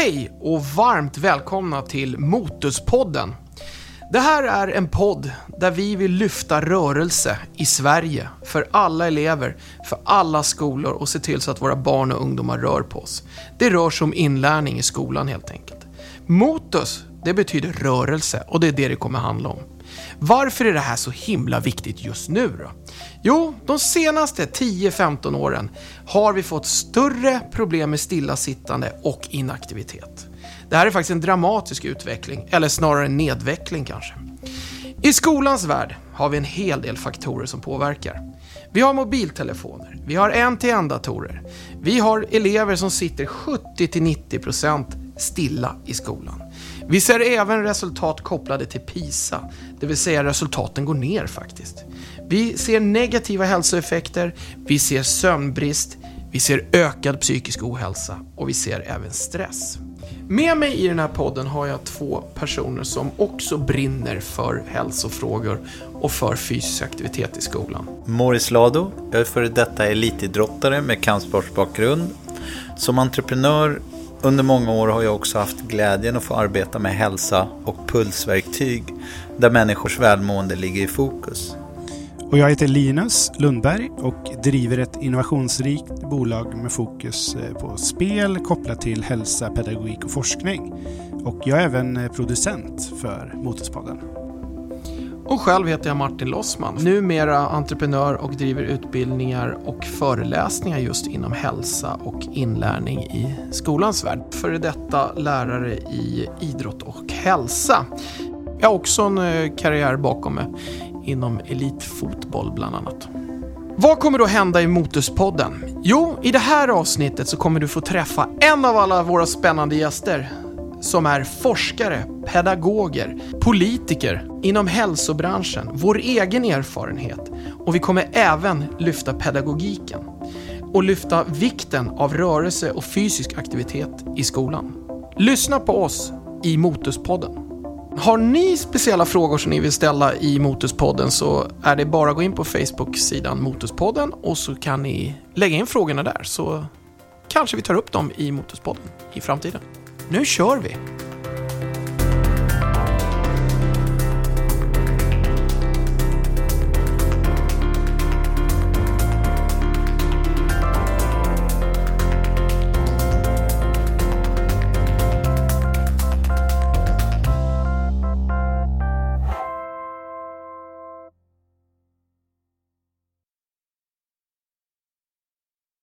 Hej och varmt välkomna till Motuspodden. Det här är en podd där vi vill lyfta rörelse i Sverige för alla elever, för alla skolor och se till så att våra barn och ungdomar rör på oss. Det rör sig om inlärning i skolan helt enkelt. Motus, det betyder rörelse och det är det det kommer handla om. Varför är det här så himla viktigt just nu då? Jo, de senaste 10-15 åren har vi fått större problem med stillasittande och inaktivitet. Det här är faktiskt en dramatisk utveckling, eller snarare en nedveckling kanske. I skolans värld har vi en hel del faktorer som påverkar. Vi har mobiltelefoner, vi har en-till-en-datorer, vi har elever som sitter 70-90% stilla i skolan. Vi ser även resultat kopplade till PISA, det vill säga resultaten går ner faktiskt. Vi ser negativa hälsoeffekter, vi ser sömnbrist, vi ser ökad psykisk ohälsa och vi ser även stress. Med mig i den här podden har jag två personer som också brinner för hälsofrågor och för fysisk aktivitet i skolan. Moris Lado, jag är före detta elitidrottare med kampsportsbakgrund. Som entreprenör under många år har jag också haft glädjen att få arbeta med hälsa och pulsverktyg där människors välmående ligger i fokus. Och jag heter Linus Lundberg och driver ett innovationsrikt bolag med fokus eh, på spel kopplat till hälsa, pedagogik och forskning. Och jag är även eh, producent för Motorspodden. Och själv heter jag Martin Lossman, numera entreprenör och driver utbildningar och föreläsningar just inom hälsa och inlärning i skolans värld. Före detta lärare i idrott och hälsa. Jag har också en eh, karriär bakom mig inom elitfotboll bland annat. Vad kommer då hända i Motuspodden? Jo, i det här avsnittet så kommer du få träffa en av alla våra spännande gäster som är forskare, pedagoger, politiker inom hälsobranschen, vår egen erfarenhet och vi kommer även lyfta pedagogiken och lyfta vikten av rörelse och fysisk aktivitet i skolan. Lyssna på oss i Motuspodden. Har ni speciella frågor som ni vill ställa i Motuspodden så är det bara att gå in på Facebook-sidan Motuspodden och så kan ni lägga in frågorna där så kanske vi tar upp dem i Motuspodden i framtiden. Nu kör vi!